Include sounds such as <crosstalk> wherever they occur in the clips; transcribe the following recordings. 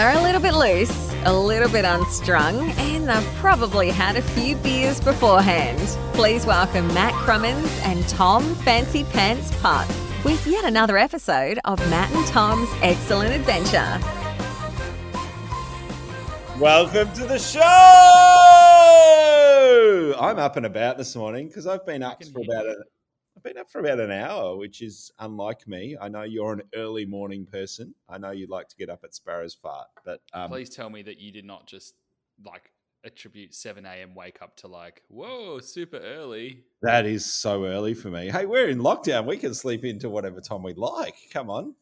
They're a little bit loose, a little bit unstrung, and they've probably had a few beers beforehand. Please welcome Matt Crummins and Tom Fancy Pants Putt with yet another episode of Matt and Tom's Excellent Adventure. Welcome to the show. I'm up and about this morning because I've been up for about a, I've been up for about an hour, which is unlike me. I know you're an early morning person. I know you like to get up at Sparrow's Fart, but um, Please tell me that you did not just like attribute 7 a.m. wake up to like, whoa, super early. that is so early for me. Hey, we're in lockdown. We can sleep into whatever time we like. Come on.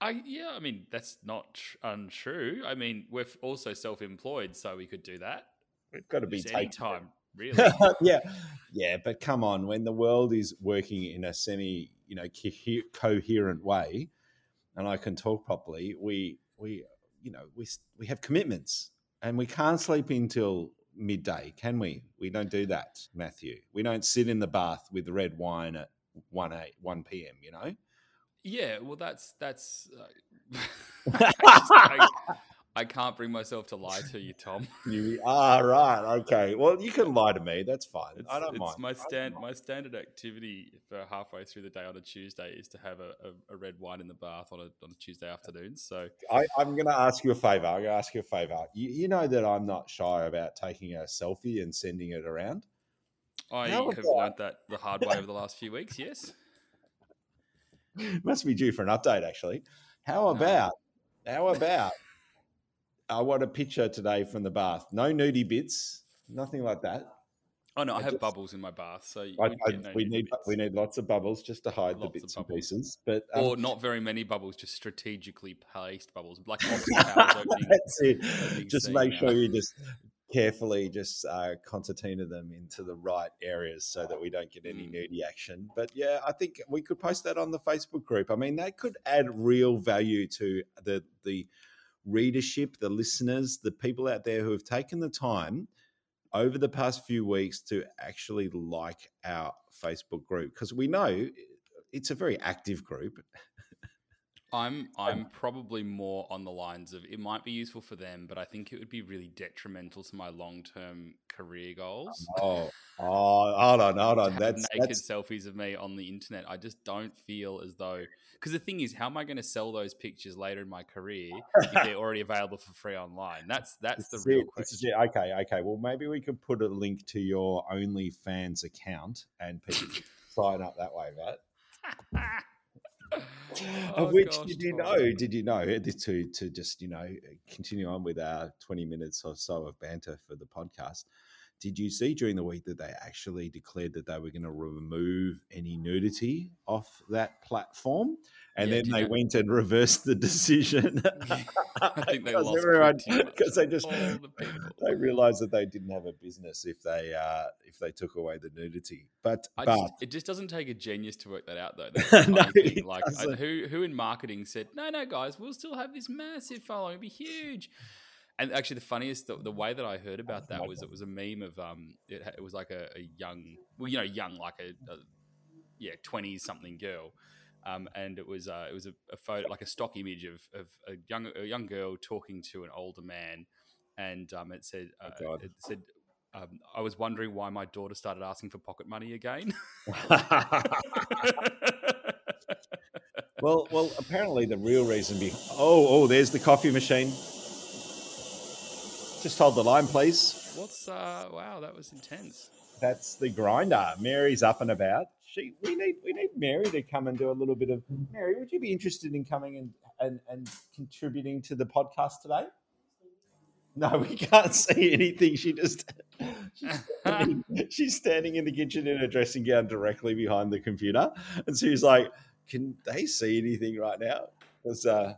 I yeah, I mean that's not tr- untrue. I mean we're f- also self-employed, so we could do that. We've got to be taking time, really. <laughs> yeah, yeah, but come on, when the world is working in a semi, you know, co- coherent way, and I can talk properly, we we you know we we have commitments, and we can't sleep until midday, can we? We don't do that, Matthew. We don't sit in the bath with red wine at one eight one p.m. You know. yeah, well that's that's. Uh, <laughs> <laughs> I, just- I- I can't bring myself to lie to you, Tom. <laughs> You are right. Okay. Well, you can lie to me. That's fine. It's, I don't it's mind. my stand mind. my standard activity for halfway through the day on a Tuesday is to have a, a, a red wine in the bath on a on a Tuesday afternoon. So I, I'm going to ask you a favor. I'm going to ask you a favor. You, you know that I'm not shy about taking a selfie and sending it around. I How have about- learnt that the hard way over the last few weeks. Yes. <laughs> Must be due for an update, actually. How about, how about, I want a picture today from the bath. No nudie bits, nothing like that. Oh no, I I have just- bubbles in my bath, so you I, I, no we need bits. we need lots of bubbles just to hide Lots the bits and pieces. But um, or not very many bubbles, just strategically placed bubbles, like <laughs> opening. That's it. Just make now. sure you just carefully just uh, concertina them into the right areas so that we don't get any Mm. nudie action. But yeah, I think we could post that on the Facebook group. I mean, that could add real value to the the readership, the listeners, the people out there who have taken the time over the past few weeks to actually like our Facebook group because we know eh, it's a very active group. I'm I'm probably more on the lines of it might be useful for them, but I think it would be really detrimental to my long term career goals. Oh, oh, hold on, hold on. <laughs> That's naked that's selfies of me on the internet. I just don't feel as though because the thing is, how am I going to sell those pictures later in my career if they're already available for free online? That's <laughs> that's the This is real it, question. Okay, okay. Well, maybe we could put a link to your OnlyFans account and people <laughs> sign up that way, right? <laughs> Oh, which gosh, did you know? Did you know uh, to to just you know continue on with our twenty minutes or so of banter for the podcast? Did you see during the week that they actually declared that they were going to remove any nudity off that platform, and Yeah, then they that- went and reversed the decision? <laughs> I think they <laughs> Because lost because <laughs> they just the they realized that they didn't have a business if they uh, if they took away the nudity. But I but just, it just doesn't take a genius to work that out, though. No, funny it thing. Like, I, who who in marketing said, "No, no, guys, we'll still have this massive following. It'll be huge." And actually, the funniest, the, the way that I heard about that was it was a meme of um, it, it was like a, a young, well, you know, young like a, a yeah, twenty something girl. Um, and it was uh, it was a, a photo like a stock image of, of a young a young girl talking to an older man, and um, it said uh, Oh, it said um, I was wondering why my daughter started asking for pocket money again. <laughs> <laughs> well well apparently the real reason be oh oh there's the coffee machine. Just hold the line, please. What's uh? Wow, that was intense. That's the grinder. Mary's up and about. She we need we need Mary to come and do a little bit of Mary, would you be interested in coming and, and, and contributing to the podcast today? No, we can't <laughs> see anything. She just she's standing, <laughs> she's standing in the kitchen in a dressing gown directly behind the computer. And she's like, Can they see anything right now? Because uh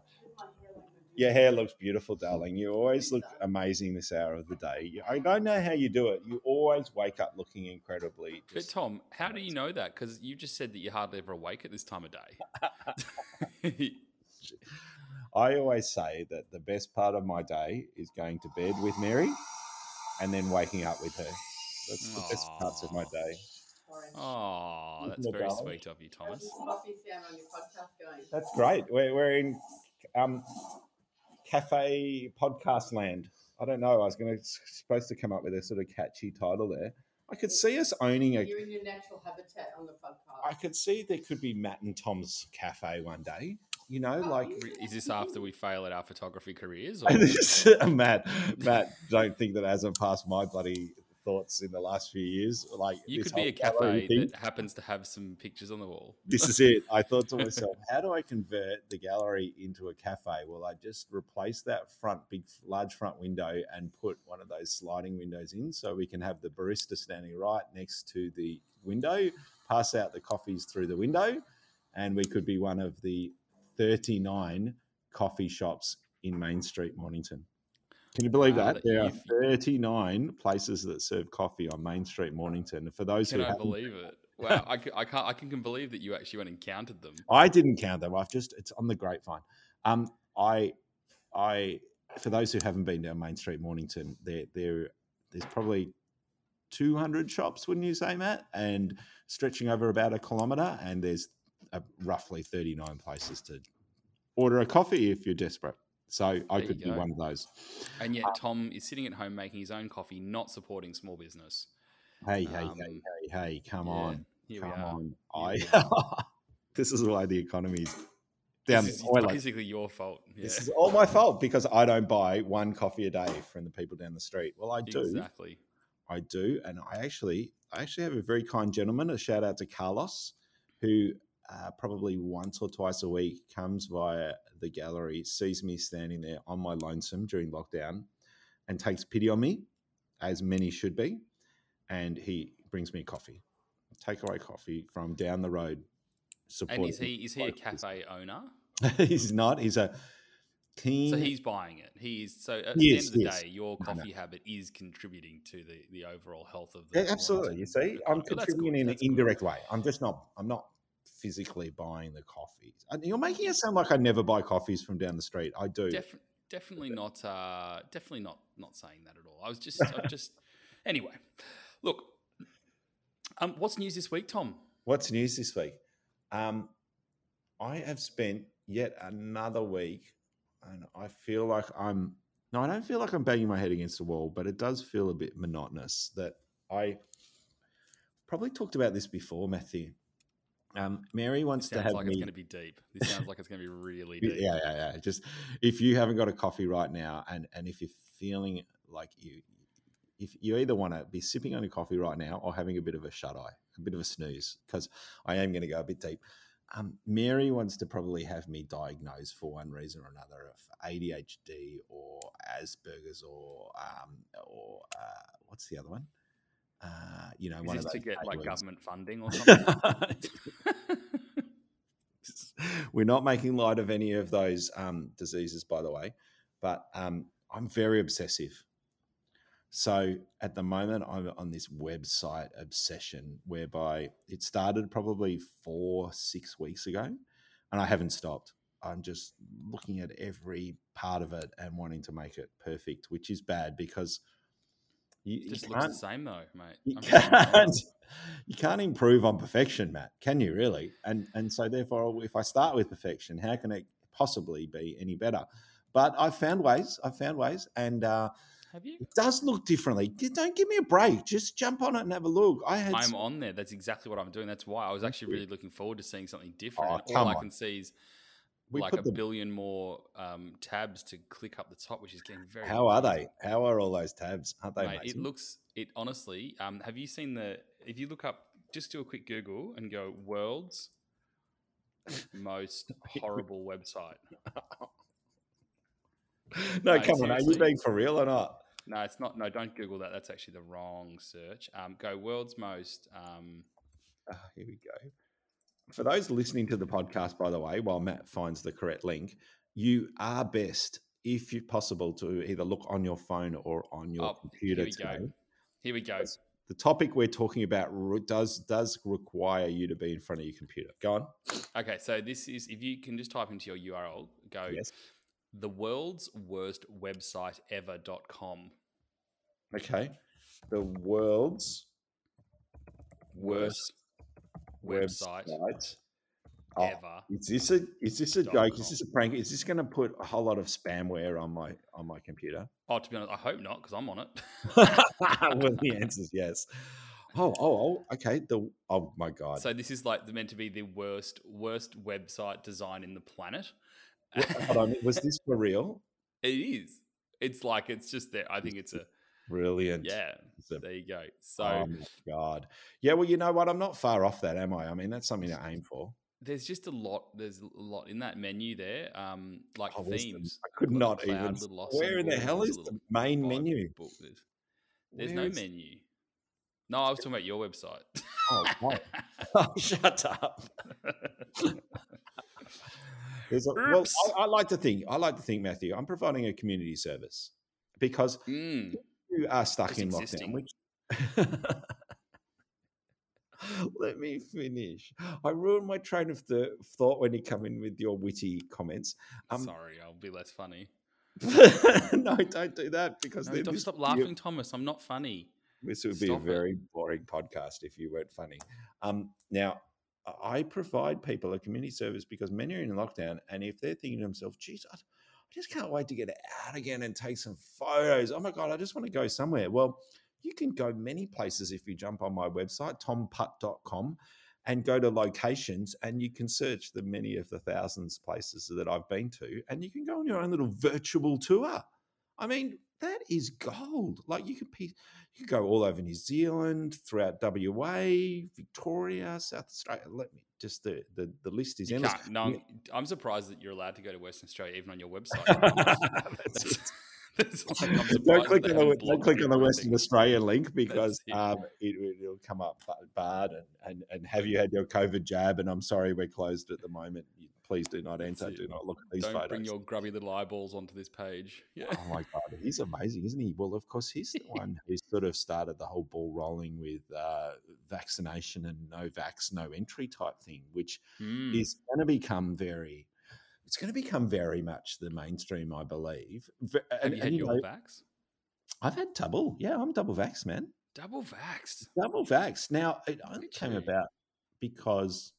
your hair looks beautiful, <laughs> darling. You always look amazing this hour of the day. I don't know how you do it. You always wake up looking incredibly. But Tom, how do you know that? Because you just said that you're hardly ever awake at this time of day. <laughs> I always say that the best part of my day is going to bed with Mary and then waking up with her. That's the best parts of my day. oh, that's very darling. sweet of you, Thomas. How's the coffee sound on your podcast going? That's great. We're, we're in um, cafe podcast land. I don't know. I was going to supposed to come up with a sort of catchy title there. I could see us owning a. You're in your natural habitat on the podcast. I could see there could be Matt and Tom's cafe one day. You know, Oh, like yeah. Is this after we fail at our photography careers? <laughs> Or? Matt, Matt, don't think that hasn't passed my bloody thoughts in the last few years. Like You could be a cafe that happens to have some pictures on the wall. This is it. I thought to <laughs> myself, how do I convert the gallery into a cafe? Well, I just replace that front big, large front window and put one of those sliding windows in, so we can have the barista standing right next to the window, pass out the coffees through the window, and we could be one of the 39 coffee shops in Main Street, Mornington. Can you believe Wow, that? There are 39 places that serve coffee on Main Street, Mornington. For those Can who I believe it? Wow, I, I can't. I can believe that you actually went and counted them. I didn't count them. I've just it's on the grapevine. Um, I, I for those who haven't been down Main Street, Mornington, there there there's probably two hundred shops, wouldn't you say, Matt? And stretching over about a kilometre, and there's uh roughly thirty nine places to order a coffee if you're desperate. So I There could be one of those. And yet, Tom is sitting at home making his own coffee, not supporting small business. Hey, hey, Um, hey, hey, hey! Come yeah, on, come on! Here I. <laughs> this is why the economy's down This the is toilet. basically your fault. Yeah. This is all my fault because I don't buy one coffee a day from the people down the street. Well, I do. exactly. I do, and I actually, I actually have a very kind gentleman. A shout out to Carlos, who uh, probably once or twice a week comes via the gallery, sees me standing there on my lonesome during lockdown, and takes pity on me, as many should be, and he brings me coffee, takeaway coffee from down the road. And is he is he a cafe owner? <laughs> he's not. He's a keen. So he's buying it. He is. So at He the is, end of the day, your coffee habit is contributing to the, the overall health of the. Yeah, absolutely. You see, I'm. Contributing in an that's good. indirect way. I'm just not. I'm not physically buying the coffee. And You're making it sound like I never buy coffees from down the street. I do. Def- definitely not. Uh, definitely not. Not saying that at all. I was just. I <laughs> just. Anyway, look. Um, what's news this week, Tom? What's news this week? Um, I have spent yet another week, and I feel like I'm. No, I don't feel like I'm banging my head against the wall, but it does feel a bit monotonous. That I probably talked about this before, Matthew. Um, Mary wants to Sounds have like me. it's going to be deep. This sounds like it's going to be really <laughs> deep. Yeah, yeah, yeah. Just if you haven't got a coffee right now, and and if you're feeling like you, if you either want to be sipping on your coffee right now or having a bit of a shut eye, a bit of a snooze, because I am going to go a bit deep. Um, Mary wants to probably have me diagnosed for one reason or another of ADHD or Asperger's or um, or uh, what's the other one? Uh, you know, Is one this of to get like government funding or <laughs> something? <laughs> We're not making light of any of those um, diseases, by the way, but um, I'm very obsessive. So at the moment, I'm on this website obsession whereby it started probably four, six weeks ago, and I haven't stopped. I'm just looking at every part of it and wanting to make it perfect, which is bad because you, you just looks the same though, mate. you I'm <laughs> can't you can't improve on perfection, Matt. Can you really? And and so therefore, if I start with perfection, how can it possibly be any better? But I've found ways. I've found ways, and uh, Have you? it does look differently. Don't give me a break. Just jump on it and have a look. I had I'm some- on there. That's exactly what I'm doing. That's why I was actually really looking forward to seeing something different. Oh, all come I can see is we like put a them- billion more um, tabs to click up the top, which is getting very. How are they? How are all those tabs? Aren't they Mate, it looks. It honestly. Um, have you seen the? If you look up, just do a quick Google and go world's most horrible website. <laughs> no, no, come on. Are you being for real or not? No, it's not. No, don't Google that. That's actually the wrong search. Um, go world's most. Um, Ah, here we go. For those listening to the podcast, by the way, while Matt finds the correct link, you are best, if you possible, to either look on your phone or on your Oh, computer. here we go. here we go. The topic we're talking about does does require you to be in front of your computer. Go on. Okay, so this is if you can just type into your URL, go Yes. the world's worst website ever.com. Okay. The world's worst website website Oh, ever. Is this a is this a joke? com. Is this a prank? Is this going to put a whole lot of spamware on my on my computer? Oh, to be honest, I hope not because I'm on it. <laughs> <laughs> well, the answer is yes. Oh, oh, oh, okay. The oh my god. so this is like meant to be the worst worst website design in the planet. What- on, was this for real? <laughs> It is. It's like it's just there. I think it's a Brilliant. yeah. There you go. So oh my god. Yeah. Well, you know what? I'm not far off that, am I? I mean, that's something to aim for. there's just a lot. There's a lot in that menu there. Um, like Oh, where's the- themes. I could not cloud, even. Where in the hell is the main menu? book. There's, there's no is- menu. No, I was talking about your website. Oh, right. <laughs> oh, shut up. A, well, I, I like to think. I like to think, Matthew. I'm providing a community service because Mm, you are stuck in existing. lockdown. Which <laughs> let me finish. I ruined my train of the thought when you come in with your witty comments. Um, sorry, I'll be less funny. <laughs> no, don't do that because No, don't stop you- laughing, Thomas. I'm not funny. this would be Stop a it. very boring podcast if you weren't funny. Um, now, I provide people a community service because many are in lockdown, and if they're thinking to themselves, "Geez, I, I just can't wait to get out again and take some photos." Oh my god, I just want to go somewhere. Well, you can go many places if you jump on my website tomputt.com and go to locations and you can search the many of the thousands places that I've been to and you can go on your own little virtual tour. I mean, that is gold. Like you could you could go all over New Zealand, throughout WA, Victoria, South Australia. Let me just the the, the list is You endless. can't, no, I'm, I'm surprised that you're allowed to go to Western Australia even on your website. <laughs> That's That's- that's like, don't click on the don't click on the Western anything. Australian link because it. um, it, will come up ba- bad and, and and have you had your COVID jab? And I'm sorry, we're closed at the moment. Please do not enter. Do not look at these Don't photos. bring your grubby little eyeballs onto this page. <laughs> Yeah. Oh my god, he's amazing, isn't he? Well, of course, he's the <laughs> one who sort of started the whole ball rolling with uh, vaccination and no vax, no entry type thing, which Mm. is going to become very. It's going to become very much the mainstream, I believe. V- Have and- you and, had you your know, vax? I've had double. Yeah, I'm double vax, man. Double vax. Double vax. Now, it only Me came about because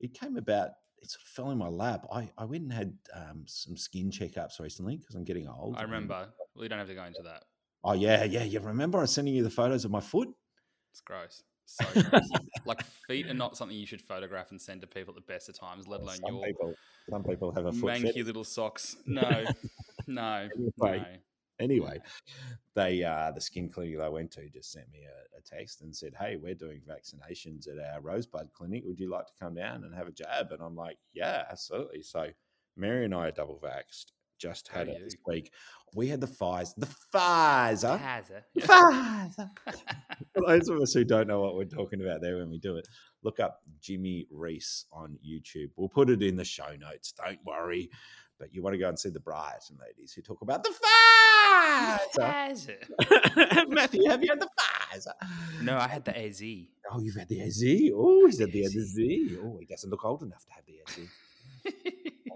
it came about. It sort of fell in my lap. I, I went and had um, some skin checkups recently because I'm getting old. I remember. We don't have to go into that. Oh yeah, yeah. You remember I was sending you the photos of my foot? It's gross. So gross. like feet are not something you should photograph and send to people at the best of times, let alone some your people, some people have a foot manky fetish. little socks. <laughs> No, no, no. Anyway, they uh, the skin clinic I went to just sent me a, a text and said, "Hey, we're doing vaccinations at our Rosebud clinic. Would you like to come down and have a jab?" And I'm like, "Yeah, absolutely." So Mary and I are double vaxxed. Just had it this week. We had the Pfizer, the Pfizer, Has it? the Pfizer. <laughs> For those of us who don't know what we're talking about there when we do it, look up Jimmy Rees on YouTube. We'll put it in the show notes. Don't worry. But you want to go and see the Brighton ladies who talk about the Pfizer. Has it? Matthew, have you had the Pfizer? No, I had the AZ. Oh, you've had the AZ. Oh, he's had the The AZ. Oh, he doesn't look old enough to have the AZ.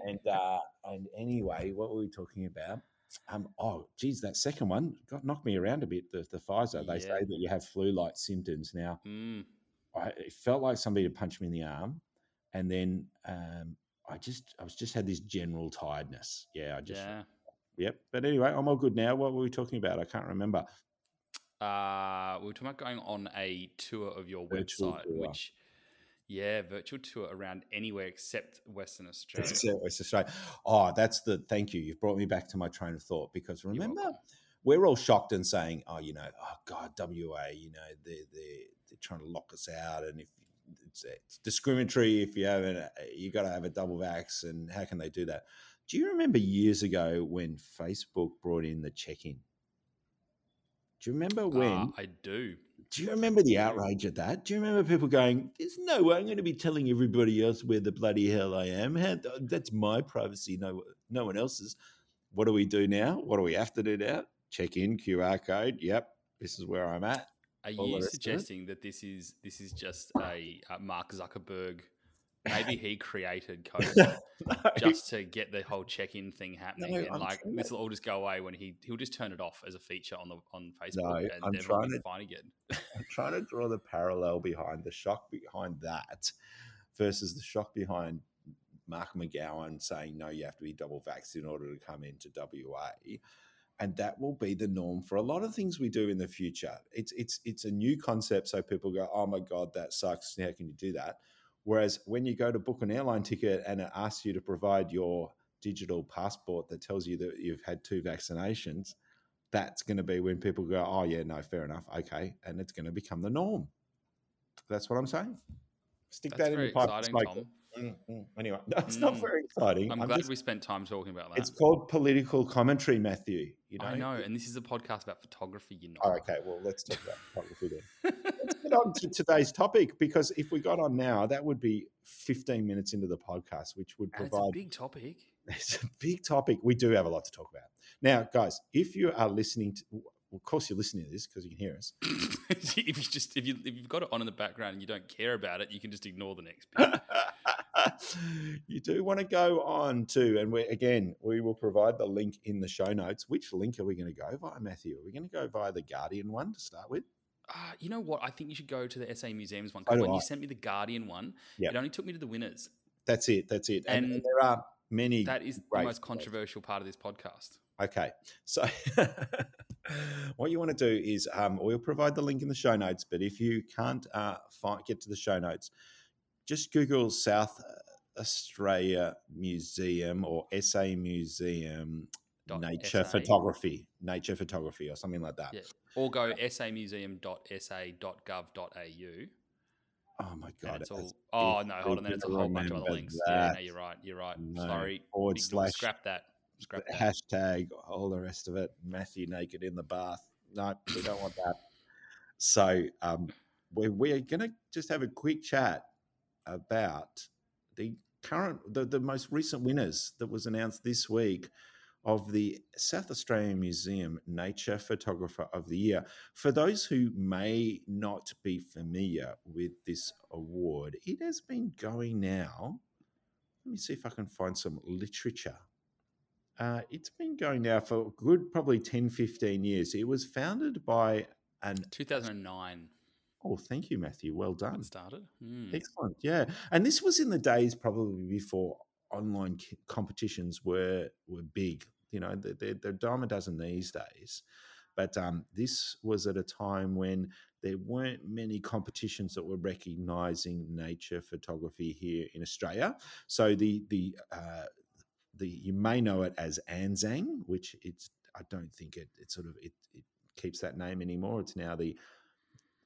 and <laughs> uh, and anyway, what were we talking about? Um, oh, geez, that second one got knocked me around a bit. The, the Pfizer. They Yeah. say that you have flu-like symptoms. Now, Mm, I, it felt like somebody had punched me in the arm, and then um, I just I was just had this general tiredness. Yeah, I just yeah. yep. But anyway, I'm all good now. What were we talking about? I can't remember. Uh, we were talking about going on a tour of your Virtual website, tour. which, yeah, virtual tour around anywhere except Western Australia. It's, uh, West Australia. Oh, that's the thank you. You've brought me back to my train of thought because remember we're all shocked and saying, "Oh, you know, oh God, WA, you know, they're they're, they're trying to lock us out, and if it's, it's discriminatory if you haven't, uh, you got to have a double vax, and how can they do that?" Do you remember years ago when Facebook brought in the check-in? Do you remember when? Uh, I do. Do you remember the outrage at that? Do you remember people going, "There's no way I'm going to be telling everybody else where the bloody hell I am. How, that's my privacy, no, no one else's." What do we do now? What do we have to do now? Check in QR code. Yep, this is where I'm at. Are all you rest of it. suggesting that this is this is just a, uh Mark Zuckerberg? Maybe he created COVID <laughs> No, just to get the whole check-in thing happening, No, and I'm like this will all just go away when he he'll just turn it off as a feature on the on Facebook, No, and I'm everyone trying to- fine again. I'm trying to draw the parallel behind the shock behind that versus the shock behind Mark McGowan saying, no, you have to be double vaxxed in order to come into WA. And that will be the norm for a lot of things we do in the future. It's it's it's a new concept, so people go, "Oh my god, that sucks! How can you do that?" Whereas when you go to book an airline ticket and it asks you to provide your digital passport that tells you that you've had two vaccinations, that's going to be when people go, "Oh yeah, no, fair enough, okay," and it's going to become the norm. That's what I'm saying. Stick That's that in your pipe. exciting, smoke Tom. It. Mm, mm. Anyway, <laughs> no, it's not Mm. very exciting. I'm, I'm glad just- we spent time talking about that. it's called political commentary, Matthew. You know. I know, and this is a podcast about photography. You know. Oh, okay, well, let's talk about photography then. Let's get on to today's topic because if we got on now, that would be 15 minutes into the podcast, which would And it's a provide. big topic. <laughs> It's a big topic. We do have a lot to talk about. Now, guys, if you are listening to, well, of course, you're listening to this because you can hear us. <laughs> if you just if you if you've got it on in the background and you don't care about it, you can just ignore the next bit. <laughs> you do want to go on to, and we again, we will provide the link in the show notes. Which link are we going to go via, Matthew? Are we going to go via the Guardian one to start with? Uh, you know what? I think you should go to the SA Museums one. So 'cause do when I. you sent me the Guardian one, Yep. it only took me to the winners. That's it. That's it. And, and And there are many. That is the most controversial part of this podcast. Okay. So, <laughs> what you want to do is um, we'll provide the link in the show notes, but if you can't uh, find, get to the show notes, just Google South Australia Museum or SA Museum Dot Nature SA. Photography, Nature Photography, or something like that. Yeah. Or go samuseum.sa.gov.au. Oh my God. it's it's- all. Oh no, hold on. Then it's a whole bunch of other links. Yeah, no, you're right. You're right. No. Sorry. Forward slash Scrap that. Scrap that. hashtag, all the rest of it. Matthew naked in the bath. No, we don't want that. So um, we're, we're going to just have a quick chat about the current, the, the most recent winners that was announced this week of the South Australian Museum Nature Photographer of the Year. For those who may not be familiar with this award, it has been going now. Let me see if I can find some literature. Uh, it's been going now for good probably 10, 15 years. It was founded by an. 2009 Oh, thank you, Matthew. Well done. it started. Hmm. Excellent. Yeah. And this was in the days probably before online competitions were were big. You know, they're, they're, dime a dozen these days. But um, this was at a time when there weren't many competitions that were recognizing nature photography here in Australia. So the the uh, the you may know it as ANZANG, which it's I don't think it it sort of it, it keeps that name anymore. It's now the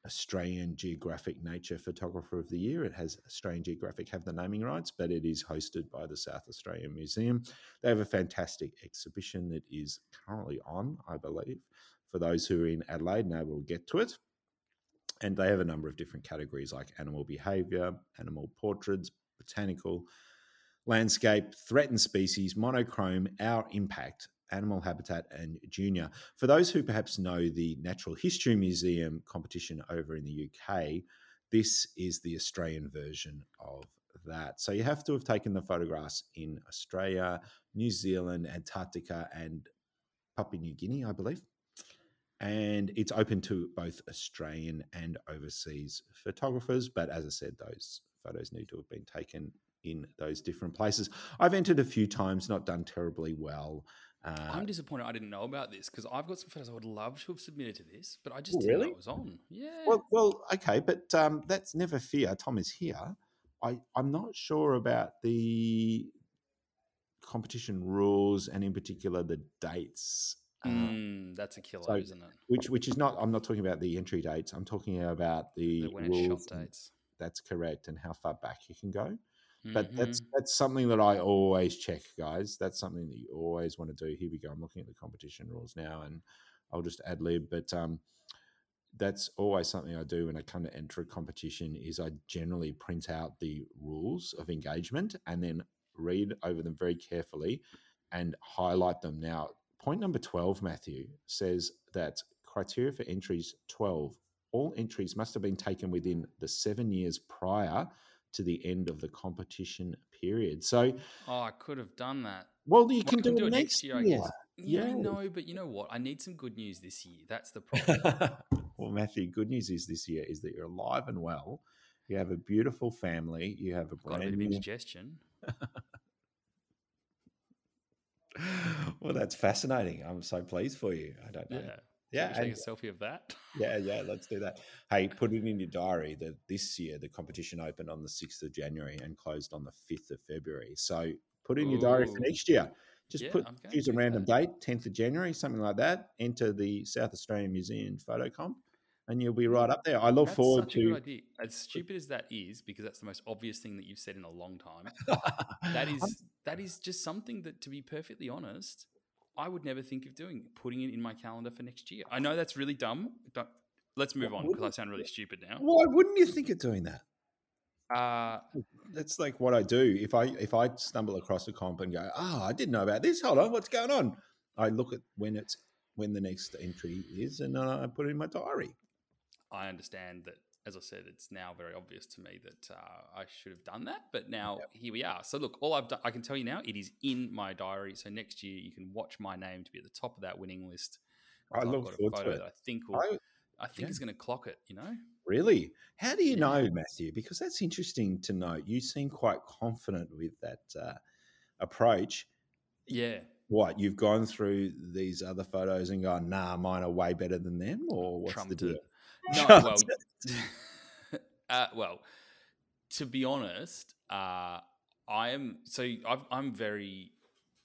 Australian Geographic Nature Photographer of the Year. It has Australian Geographic have the naming rights, but it is hosted by the South Australian Museum. They have a fantastic exhibition that is currently on, I believe, for those who are in Adelaide and able to get to it. And they have a number of different categories like animal behavior, animal portraits, botanical, landscape, threatened species, monochrome, our impact, animal habitat, and junior. For those who perhaps know the Natural History Museum competition over in the UK, this is the Australian version of that. So you have to have taken the photographs in Australia, New Zealand, Antarctica, and Papua New Guinea, I believe. And it's open to both Australian and overseas photographers. But as I said, those photos need to have been taken in those different places. I've entered a few times, not done terribly well. Uh, I'm disappointed I didn't know about this because I've got some photos I would love to have submitted to this, but I just Oh, didn't really? know it was on. Yeah. Well, well, okay, but um, that's never fear. Tom is here. I, I'm not sure about the competition rules and, in particular, the dates. uh, Mm, that's a killer, so isn't it? which, which is not. I'm not talking about the entry dates. I'm talking about the, The when it's shot rules. dates. That's correct, and how far back you can go. But that's Mhm. that's something that I always check, guys. That's something that you always want to do. Here we go. I'm looking at the competition rules now, and I'll just ad lib. But um, that's always something I do when I come to enter a competition. Is I generally print out the rules of engagement and then read over them very carefully and highlight them. Now, point number twelve, Matthew says that criteria for entries twelve. All entries must have been taken within the seven years prior to the end of the competition period. So, Oh, I could have done that. well, you Well, can do, it next year. I guess. Yeah, I Yeah. know, but you know what? I need some good news this year. That's the problem. <laughs> well, Matthew, good news is this year is that you're alive and well, You have a beautiful family. You have a Got a bit brand of indigestion. <laughs> well, that's fascinating. I'm so pleased for you. I don't know. Yeah. Yeah, and- take a selfie of that. yeah, <laughs> yeah. Let's do that. Hey, put it in your diary that this year the competition opened on the sixth of January and closed on the fifth of February. So put in your diary for next year. Just Yeah, put choose a random that. date, tenth of January, something like that. Enter the South Australian Museum photo comp, and you'll be right up there. I look That's forward such a good to. idea. As stupid as that is, because that's the most obvious thing that you've said in a long time. <laughs> That is that is just something that, to be perfectly honest, I would never think of doing. Putting it in my calendar for next year. I know that's really dumb. But let's move Why on because I sound really stupid now. Why wouldn't you think of doing that? Uh, That's like what I do. If I if I stumble across a comp and go, oh, I didn't know about this. Hold on, what's going on? I look at when it's when the next entry is, and uh, I put it in my diary. I understand that, as I said, it's now very obvious to me that uh, I should have done that. But now here we are. So look, all I've done, I can tell you now, it is in my diary. So next year you can watch my name to be at the top of that winning list. I look forward to it. that I think will, I, I think yeah. is going to clock it. You know, really? How do you Yeah. know, Matthew? Because that's interesting to note. You seem quite confident with that uh, approach. yeah. What you've gone through these other photos and gone, nah, mine are way better than them, or what's trumped the deal? it. No, <laughs> well, <laughs> uh, well, to be honest, uh, I am so I've, I'm very.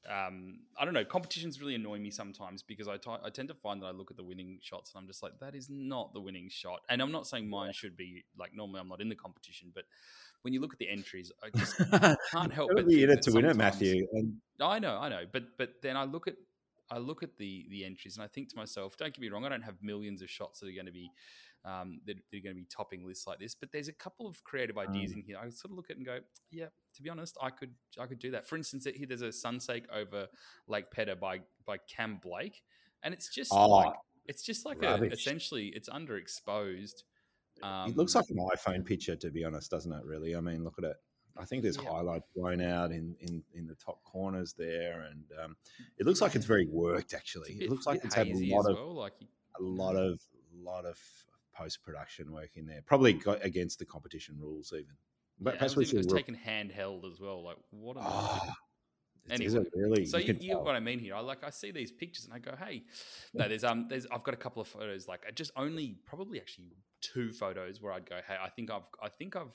Um, I don't know. Competitions really annoy me sometimes because I I tend to find that I look at the winning shots and I'm just like, that is not the winning shot. And I'm not saying mine should be like normally I'm not in the competition, but when you look at the entries, I just <laughs> can't help but be in it to win it, Matthew. And I know, I know, but but then I look at I look at the the entries and I think to myself, don't get me wrong, I don't have millions of shots that are going to be um, that, that are going to be topping lists like this, but there's a couple of creative ideas Mm. in here. I sort of look at it and go, yeah, to be honest, I could I could do that. For instance, here there's a sunsake over Lake Pedder by by Cam Blake, and it's just Oh, like it's just like a, essentially it's underexposed. Um, it looks like an iPhone picture, to be honest, doesn't it? Really, I mean, look at it. I think there's Yeah. highlights blown out in, in, in the top corners there, and um, it looks like it's very worked. Actually, it looks like it's had a lot of well. Like you- a lot of lot of post production work in there. Probably got against the competition rules, even. But yeah, that's it what it was taken handheld as well. Like what? On earth? Ah, is Anyway, it really? So you, you get what I mean here. I like I see these pictures and I go, hey, no, there's um, there's I've got a couple of photos like just only probably actually two photos where I'd go, hey, I think I've I think I've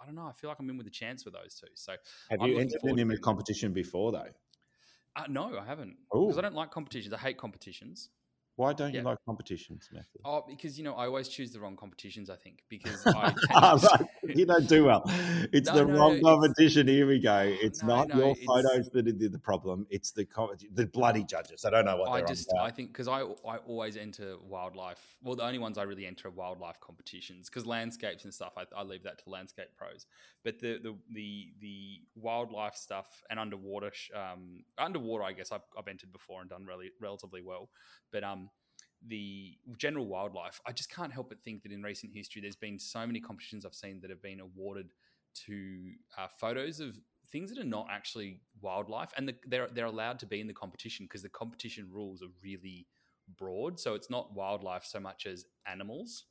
I don't know, I feel like I'm in with a chance with those two. So Have I'm you entered in a competition before, though? uh, no, I haven't because I don't like competitions. I hate competitions. Why don't you like competitions, Matthew? Oh, because you know I always choose the wrong competitions. I think because <laughs> I Ah, right. You don't do well. It's No, the no, wrong competition. Here we go. It's No, not no, your it's- photos that are the problem. It's the co- the bloody judges. I don't know what I they're just I think because I I always enter wildlife. Well, the only ones I really enter are wildlife competitions because landscapes and stuff I, I leave that to landscape pros. But the the the the wildlife stuff and underwater sh- um underwater I guess I've, I've entered before and done really relatively well. But um the general wildlife I just can't help but think that in recent history there's been so many competitions I've seen that have been awarded to uh, photos of things that are not actually wildlife, and the, they're they're allowed to be in the competition because the competition rules are really broad. So it's not wildlife so much as animals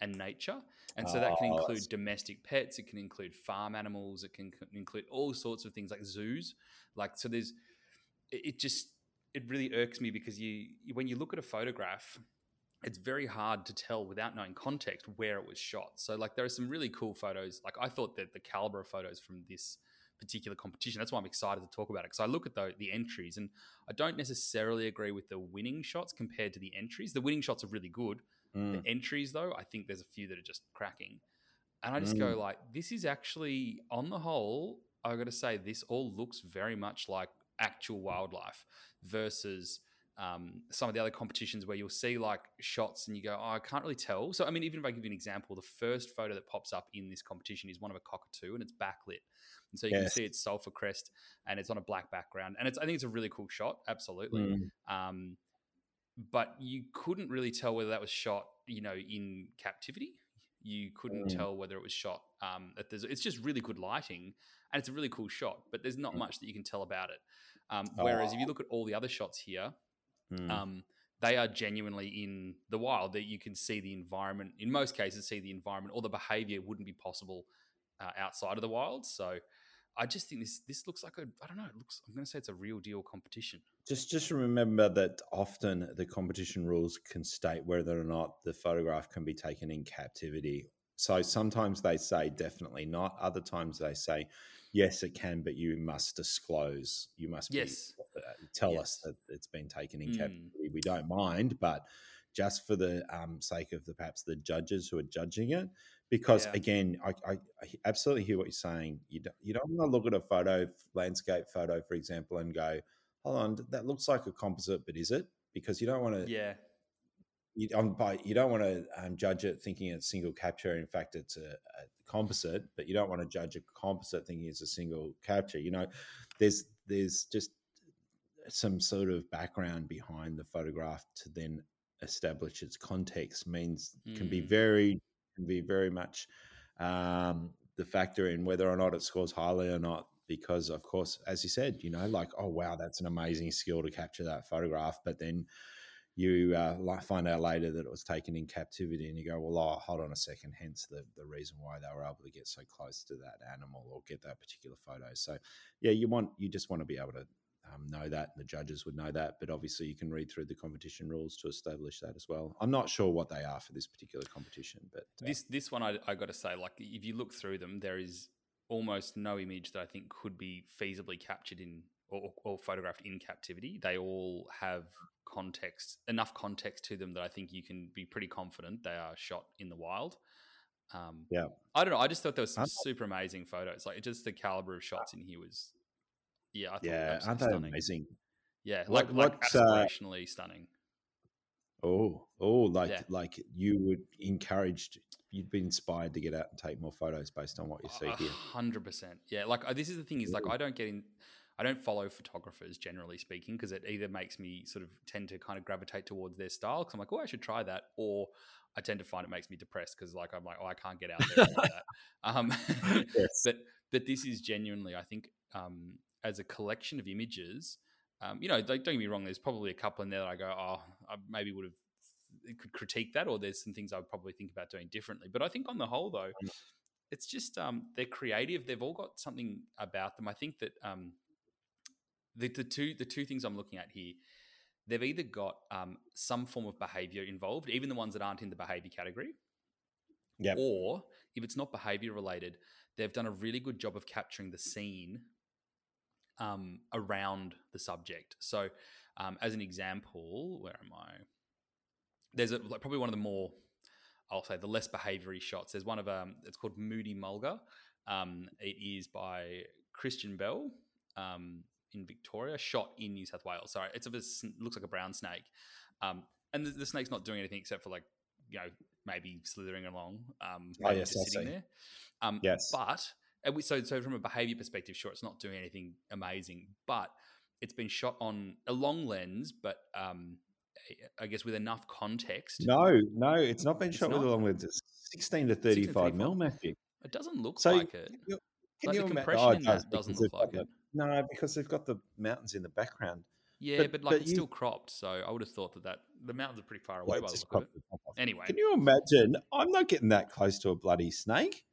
and nature, and so that can Oh, include that's- domestic pets. It can include farm animals. It can include all sorts of things like zoos. Like so, there's it, it just it really irks me because you when you look at a photograph it's very hard to tell without knowing context where it was shot. So like there are some really cool photos. Like I thought that the caliber of photos from this particular competition. That's why I'm excited to talk about it because I look at the, the entries and I don't necessarily agree with the winning shots compared to the entries. The winning shots are really good. Mm. The entries though, I think there's a few that are just cracking. And I just go like, this is actually on the whole, I've got to say this all looks very much like actual wildlife versus um, some of the other competitions where you'll see like shots and you go, oh, I can't really tell. So, I mean, even if I give you an example, the first photo that pops up in this competition is one of a cockatoo and it's backlit. And so you can see its sulfur crest and it's on a black background. And it's, I think it's a really cool shot. Absolutely. Mm. Um, but you couldn't really tell whether that was shot, you know, in captivity. You couldn't Mm. tell whether it was shot. Um, it's just really good lighting, and it's a really cool shot. But there's not Mm. much that you can tell about it. Um, whereas if Oh. you look at all the other shots here, Mm. um, they are genuinely in the wild. That you can see the environment. In most cases, see the environment or the behavior wouldn't be possible uh, outside of the wild. So I just think this this looks like a I don't know. It looks I'm going to say it's a real deal competition. Just just remember that often the competition rules can state whether or not the photograph can be taken in captivity. So sometimes they say definitely not. Other times they say yes, it can, but you must disclose. You must be, Yes. uh, tell Yes. us that it's been taken in Mm. captivity. We don't mind, but just for the um, sake of the perhaps the judges who are judging it, because Yeah. again, I, I, I absolutely hear what you're saying. You don't, you don't want to look at a photo, landscape photo, for example, and go, "Hold on, that looks like a composite, but is it?" Because you don't want to Yeah, you, um, by, you don't want to um, judge it thinking it's single capture. In fact, it's a, a composite, but you don't want to judge a composite thinking it's a single capture. You know, there's there's just some sort of background behind the photograph to then establish its context means can be Mm. very can be very much um, the factor in whether or not it scores highly or not. Because of course, as you said, you know, like oh wow, that's an amazing skill to capture that photograph, but then you uh, find out later that it was taken in captivity, and you go, "Well, oh, hold on a second. Hence the the reason why they were able to get so close to that animal or get that particular photo." So, yeah, you want you just want to be able to um, know that, and the judges would know that. But obviously, you can read through the competition rules to establish that as well. I'm not sure what they are for this particular competition, but uh, this this one I, I got to say, like if you look through them, there is almost no image that I think could be feasibly captured in or, or photographed in captivity. They all have context, enough context to them that I think you can be pretty confident they are shot in the wild. Um, Yeah. I don't know. I just thought there was some super amazing photos. Like just the caliber of shots in here was, yeah, I thought yeah, aren't they stunning. amazing? Yeah, What- like like what's, uh, aspirationally stunning. Oh, oh, like Yeah. like you would encouraged, you'd be inspired to get out and take more photos based on what you see A here. hundred percent. Yeah, like uh, this is the thing is like I don't get in. I don't follow photographers generally speaking because it either makes me sort of tend to kind of gravitate towards their style because I'm like, oh, I should try that, or I tend to find it makes me depressed because like I'm like, oh, I can't get out there like that. <laughs> Um, <laughs> Yes. but but this is genuinely, I think, um, as a collection of images, um, you know, don't, don't get me wrong. There's probably a couple in there that I go, oh, I maybe would have could critique that, or there's some things I would probably think about doing differently. But I think on the whole, though, it's just um, they're creative. They've all got something about them. I think that um, the, the two the two things I'm looking at here, they've either got um, some form of behavior involved, even the ones that aren't in the behavior category, Yep. or if it's not behavior related, they've done a really good job of capturing the scene um, around the subject. So, um, as an example, where am I? There's a, like probably one of the more, I'll say, the less behaviory shots. There's one of um, it's called Moody Mulga. Um, it is by Christian Bell um, in Victoria, shot in New South Wales. Sorry, it's of a looks like a brown snake, um, and the, the snake's not doing anything except for like you know maybe slithering along, um, Oh, yes, I sitting see. there. Um, Yes. but so so from a behavior perspective, sure, it's not doing anything amazing, but it's been shot on a long lens, but um, I guess with enough context. No, no, it's not been It's shot with a long lens. It's 16 to 35 mil, 35. Matthew. It doesn't look So like it. Can you, Like, the compression oh, in it that does, doesn't look like it. the- No, because they've got the mountains in the background. Yeah, but- but, like but it's you- still cropped, so I would have thought that, that the mountains are pretty far away it's by the look of it. the top off. Anyway, Can you imagine? I'm not getting that close to a bloody snake.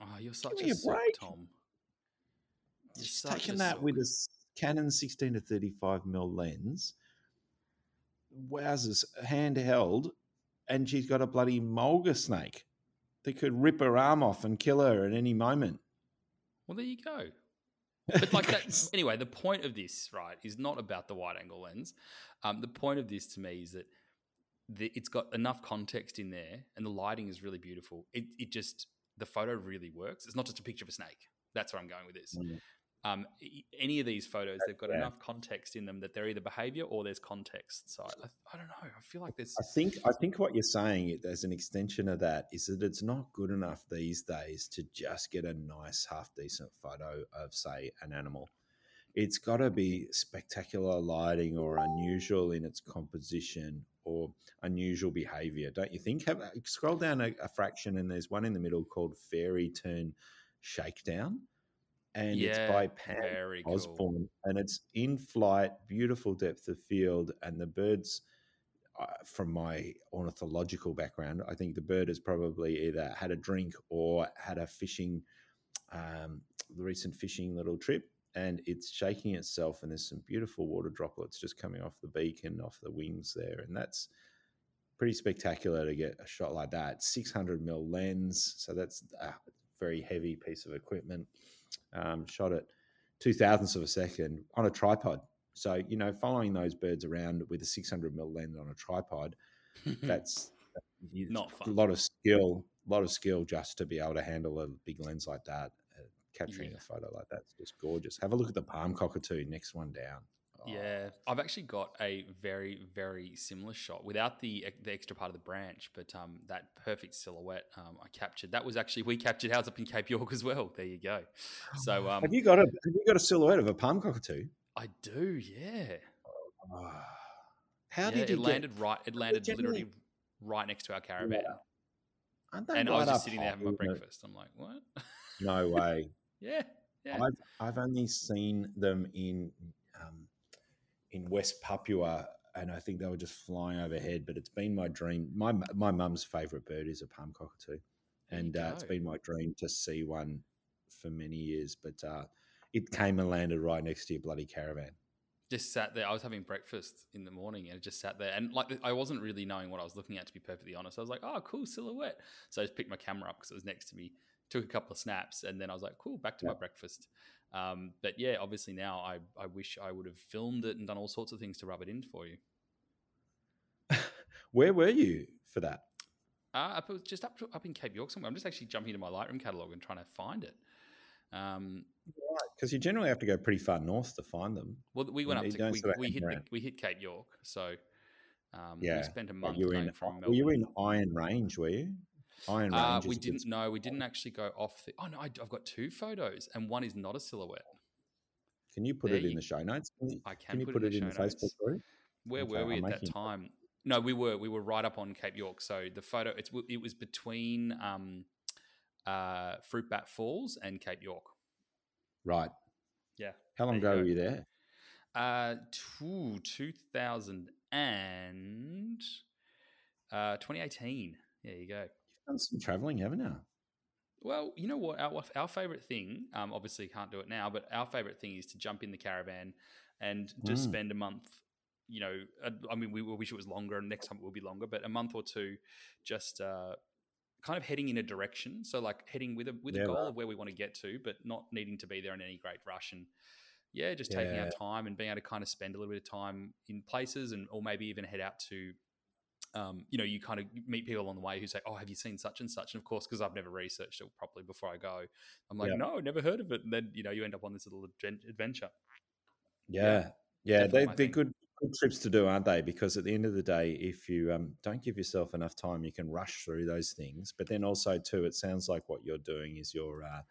Oh, you're such me a a sook, break. Tom. You're taken a that with a Canon 16 to 35 mil lens. Wowzers, handheld, and she's got a bloody mulga snake that could rip her arm off and kill her at any moment. Well, there you go. <laughs> But like that. anyway, the point of this, right, is not about the wide angle lens. Um, the point of this to me is that the, it's got enough context in there, and the lighting is really beautiful. It, it just the photo really works. It's not just a picture of a snake. That's where I'm going with this. Mm. Um, any of these photos, they've got enough context in them that they're either behavior or there's context. So I, I don't know. I feel like there's I think I think what you're saying as an extension of that is that it's not good enough these days to just get a nice half decent photo of say an animal. It's got to be spectacular lighting or unusual in its composition or unusual behavior, don't you think? Have scroll down a, a fraction and there's one in the middle called Fairy Tern Shakedown, and it's by Pam very cool. Osborne, and it's in flight, beautiful depth of field, and the birds uh, from my ornithological background, I think the bird has probably either had a drink or had a fishing, um, the recent fishing little trip, and it's shaking itself, and there's some beautiful water droplets just coming off the beak and off the wings there, and that's pretty spectacular to get a shot like that. 600 mil lens, so that's a very heavy piece of equipment. Um, shot at two thousandths of a second on a tripod. So you know, following those birds around with a 600 mil lens on a tripod, <laughs> that's you- Not a lot of skill, a lot of skill just to be able to handle a big lens like that. Capturing Yeah. a photo like that's just gorgeous. Have a look at the palm cockatoo, next one down. Oh, Yeah, I've actually got a very, very similar shot without the the extra part of the branch, but um, that perfect silhouette um, I captured. That was actually we captured ours up in Cape York as well. There you go. So um, have you got a have you got a silhouette of a palm cockatoo? I do, yeah. Oh, how yeah, did you it get? landed right? It landed literally right next to our caravan, they and I was just sitting there having my it? breakfast. I'm like, what? No way. Yeah, yeah. I've I've only seen them in um, in West Papua, and I think they were just flying overhead. But it's been my dream. My my mum's favourite bird is a palm cockatoo, and uh, it's been my dream to see one for many years. But uh, it came and landed right next to your bloody caravan. just sat there. I was having breakfast in the morning and it just sat there. And like, I wasn't really knowing what I was looking at, to be perfectly honest. I was like, oh, cool silhouette. So I just picked my camera up because it was next to me, took a couple of snaps, and then I was like, cool, back to my breakfast. Um, but yeah, obviously now I, I wish I would have filmed it and done all sorts of things to rub it in for you. <laughs> Where were you for that? Uh, up, was just up, to, up in Cape York somewhere. I'm just actually jumping into my Lightroom catalog and trying to find it. Um, Because you generally have to go pretty far north to find them. well, we went up to we, we hit the, we hit Cape York, so um, Yeah, we spent a month you were in, from were you in Iron Range? Were you? Iron Range. Uh, we didn't. know. We didn't actually go off. The, oh no, I, have got two photos, and one is not a silhouette. Can you put There it in the show notes? Can you, I can, can you put, put it in the the show Facebook group? Where Okay, were we I'm at that time? No, we were we were right up on Cape York. So the photo it's it was between um, uh, Fruit Bat Falls and Cape York. Right. Yeah. How long ago were you there? Uh, two, 2000 and uh, 2018. There you go. Done some traveling, haven't you? Well, you know what? Our, our favorite thing, um, obviously can't do it now, but our favorite thing is to jump in the caravan and just Mm. spend a month. You know, I mean, we wish it was longer, and next time it will be longer, but a month or two, just uh, kind of heading in a direction. So, like heading with a with Yeah, a goal right. of where we want to get to, but not needing to be there in any great rush. And yeah, just taking our time and being able to kind of spend a little bit of time in places, and or maybe even head out to um, you know, you kind of meet people along the way who say, "Oh, have you seen such and such?" And of course, because I've never researched it properly before I go, I'm like, Yeah. "No, never heard of it." And then you know, you end up on this little adven- adventure. Yeah. Yeah, definitely they, they're good, good trips to do, aren't they? Because at the end of the day, if you um, don't give yourself enough time, you can rush through those things. But then also, too, it sounds like what you're doing is you're uh,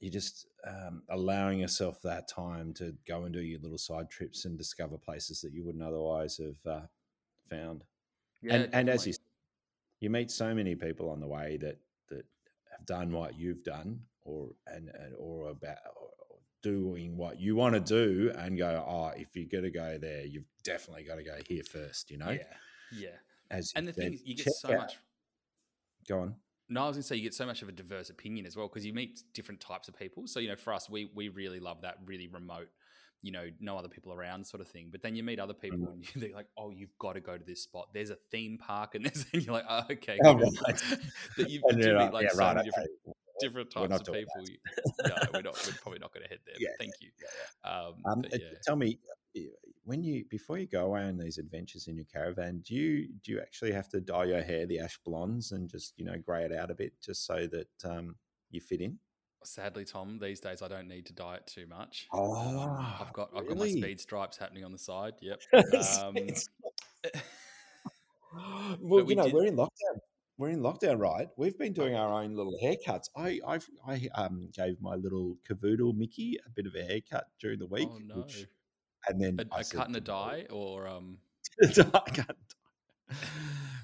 you're just um, allowing yourself that time to go and do your little side trips and discover places that you wouldn't otherwise have uh, found. and and as you you meet so many people on the way that that have done what you've done or and, and or about or doing what you want to do and go oh if you're going to go there you've definitely got to go here first you know yeah, yeah. as And the thing is, you get so out- much. go on No, I was gonna say you get so much of a diverse opinion as well because you meet different types of people. So you know, for us, we we really love that really remote, you know, no other people around sort of thing. But then you meet other people Mm. and you, they're like, "Oh, you've got to go to this spot. There's a theme park, and there's <laughs> and you're like, oh, okay, Oh, cool." right. <laughs> that you do meet like, yeah, so right, many okay. different different types of people. no, <laughs> we're not. We're probably not going to head there. Yeah, but thank you. Um, Um, but uh, yeah. Tell me, when you before you go away on these adventures in your caravan, do you do you actually have to dye your hair the ash blondes and just you know grey it out a bit just so that um, you fit in? Sadly, Tom, these days I don't need to diet too much. Oh, Um, I've got I've got my speed stripes happening on the side. Yep. <laughs> Um, <laughs> well, we you know, did- we're in lockdown. We're in lockdown, right? We've been doing our own little haircuts. I I've, I um, gave my little cavoodle Mickey a bit of a haircut during the week, oh no, which, and then a, a cut and a dye, or um, <laughs> I can't-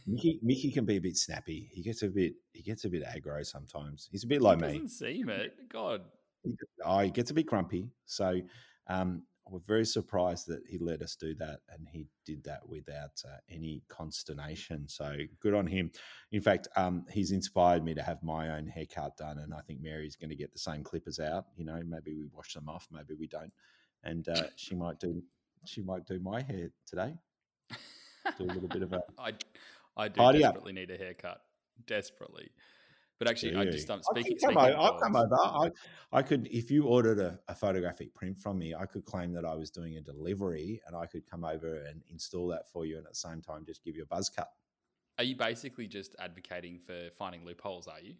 Mickey Mickey can be a bit snappy. He gets a bit he gets a bit aggro sometimes. He's a bit like me. doesn't seem it. God, He- Oh, he gets a bit grumpy. So um, we're very surprised that he let us do that, and he did that without uh, any consternation. So good on him. In fact, um, he's inspired me to have my own haircut done, and I think Mary's going to get the same clippers out. You know, maybe we wash them off, maybe we don't, and uh, she might do she might do my hair today. Do a little bit of a <laughs> I, I do Tidy up. desperately need a haircut. Desperately. But actually, I just you? um, I speaking. come over. I'll come over. I, I could, if you ordered a, a photographic print from me, I could claim that I was doing a delivery, and I could come over and install that for you, and at the same time, just give you a buzz cut. Are you basically just advocating for finding loopholes? Are you?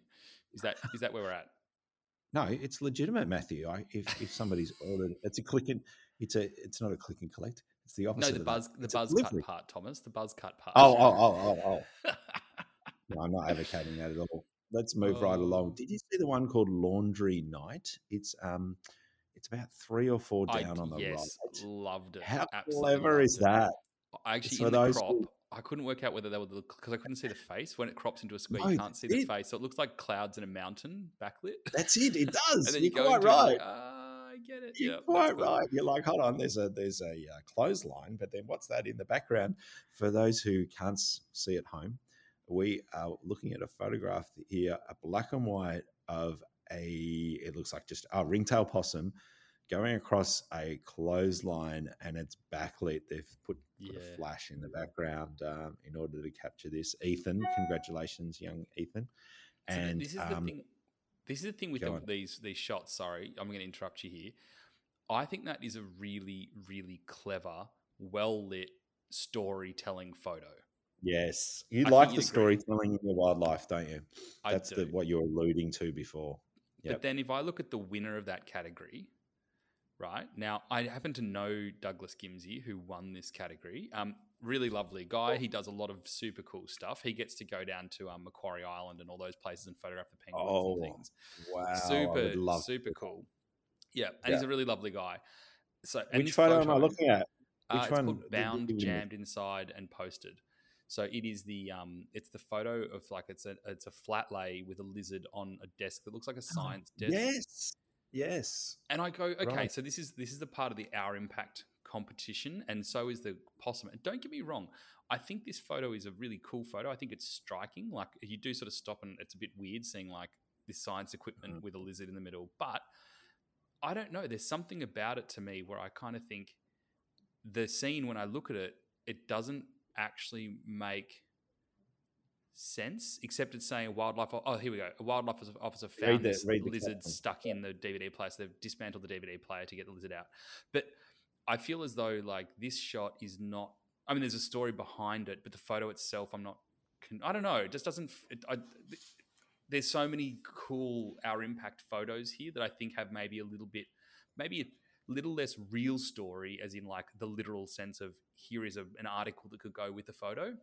Is that is that where we're at? No, it's legitimate, Matthew. I, if if somebody's ordered, it's a click and it's a it's not a click and collect. It's the No, the buzz the buzz cut part, Thomas. The buzz cut part. Oh, oh, oh, oh, oh. <laughs> No, I'm not advocating that at all. Let's move right along. Oh. Did you see the one called Laundry Night? It's um, it's about three or four I- down on the yes, right. loved it. How Absolutely clever is it. that? I actually in the crop, who- I couldn't work out whether they were the because I couldn't see the face. When it crops into a square, No, you can't see the face, so it looks like clouds in a mountain backlit. That's it. It <laughs> does. and then You're you go quite it, right. like, ah, I get it. You're yeah, that's quite cool. right. You're like, hold on. There's a there's a uh, clothesline, but then what's that in the background? For those who can't see at home, we are looking at a photograph here, a black and white of a. It looks like just a ringtail possum going across a clothesline, and it's backlit. They've put, put Yeah. a flash in the background um, in order to capture this. Ethan, congratulations, young Ethan. So And this is the um, thing. This is the thing with the, these these shots. Sorry, I'm going to interrupt you here. I think that is a really really clever, well lit storytelling photo. Yes, you I like the storytelling in your wildlife, don't you? I That's do. the what you're alluding to before. Yep. But then if I look at the winner of that category, right now I happen to know Douglas Gimesy, who won this category. Um, really lovely guy. He does a lot of super cool stuff. He gets to go down to um, Macquarie Island and all those places and photograph the penguins Oh, and things. Wow, super, super cool. Yeah, and he's a really lovely guy. So, and Which this photo, am I looking at? Uh, Which it's one called bound, jammed inside, and posted. So it is the um, it's the photo of like it's a it's a flat lay with a lizard on a desk that looks like a <gasps> science desk. Yes, yes. And I go, okay, Right. so this is this is the part of the Our Impact competition, and so is the possum. And don't get me wrong, I think this photo is a really cool photo. I think it's striking. Like you do sort of stop, and it's a bit weird seeing like this science equipment Mhm. with a lizard in the middle. But I don't know. There's something about it to me where I kind of think the scene when I look at it, it doesn't actually make sense, except it's saying a wildlife. Oh, here we go. A wildlife officer Read found the- this read the lizard stuck in the DVD player. So they've dismantled the DVD player to get the lizard out. But I feel as though like this shot is not. I mean, there's a story behind it, but the photo itself, I'm not. Con- I don't know. It just doesn't. It, I, th- there's so many cool our impact photos here that I think have maybe a little bit, maybe a little less real story, as in like the literal sense of here is a, an article that could go with the photo,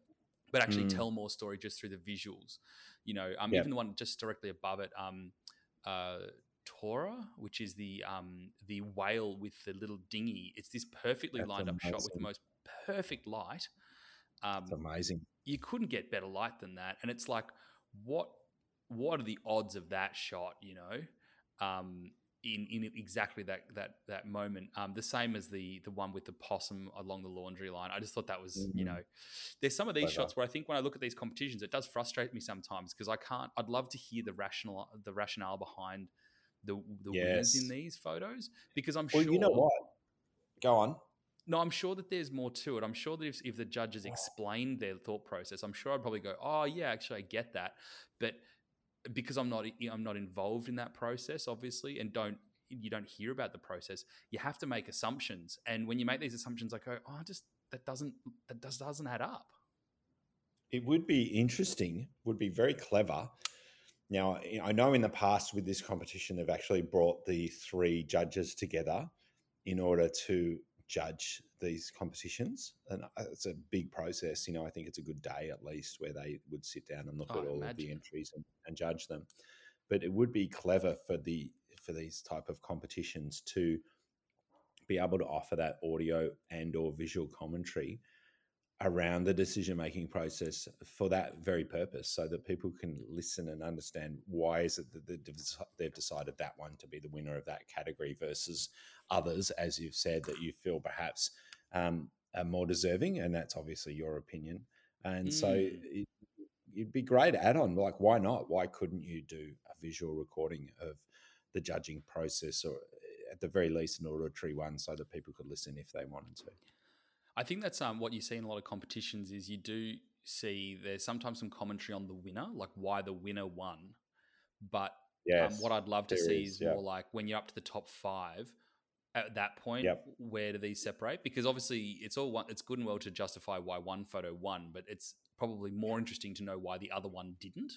but actually Mm. tell more story just through the visuals. You know, um, Yeah. even the one just directly above it, um, uh, Tora, which is the um, the whale with the little dinghy. It's this perfectly That's lined up shot with the most perfect light. Um, It's amazing. you couldn't get better light than that. And it's like, what what are the odds of that shot? You know, um, in in exactly that that that moment. Um, the same as the the one with the possum along the laundry line. I just thought that was you Mhm. know, there's some of these Clever. shots where I think when I look at these competitions, it does frustrate me sometimes because I can't. I'd love to hear the rational the rationale behind the the winners in these photos because I'm sure Well, sure you know what? Go on. no, I'm sure that there's more to it. I'm sure that if, if the judges explained their thought process, I'm sure I'd probably go, "Oh, yeah, actually, I get that." But because I'm not, I'm not involved in that process, obviously, and don't you don't hear about the process. You have to make assumptions, and when you make these assumptions, I go, "Oh, I just that doesn't that does doesn't add up." It would be interesting, would be very clever. Now, I- know in the past with this competition, they've actually brought the three judges together in order to judge these competitions. And uh, it's a big process. You know, I think it's a good day at least where they would sit down and look Oh, at all of the entries and, and judge them. But it would be clever for the for these type of competitions to be able to offer that audio and or visual commentary around the decision making process for that very purpose so that people can listen and understand why is it that they've decided that one to be the winner of that category versus others as you've said that you feel perhaps um, are more deserving and that's obviously your opinion. And mm. so it, it'd be great add on like why not? Why couldn't you do a visual recording of the judging process or at the very least an auditory one so that people could listen if they wanted to I think that's um, what you see in a lot of competitions is you do see there's sometimes some commentary on the winner, like why the winner won. But um, yes, um, what I'd love to see is, is yeah. more like when you're up to the top five. At that point, yep. where do these separate? Because obviously, it's all one, it's good and well to justify why one photo won, but it's probably more interesting to know why the other one didn't.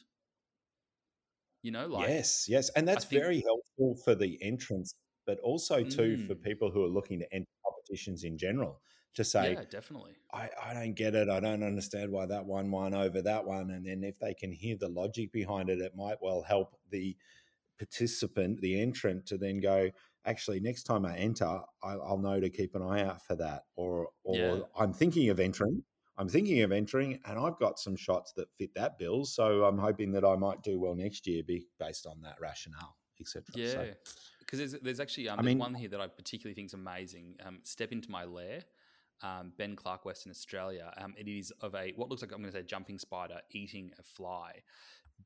You know, like yes, yes, and that's think, very helpful for the entrance, but also too mm, for people who are looking to enter competitions in general to say, yeah, definitely. I, I don't get it. I don't understand why that one won over that one. And then if they can hear the logic behind it, it might well help the participant, the entrant, to then go, actually, next time I enter, I, will know to keep an eye out for that. Or, or yeah. I'm thinking of entering. I'm thinking of entering, and I've got some shots that fit that bill. So I'm hoping that I might do well next year, be based on that rationale, etc. Yeah, because so, there's there's actually um, I mean, one here that I particularly think is amazing. Um, Step into my lair um, Ben Clark, Western Australia. Um, it is of a what looks like I'm going to say jumping spider eating a fly,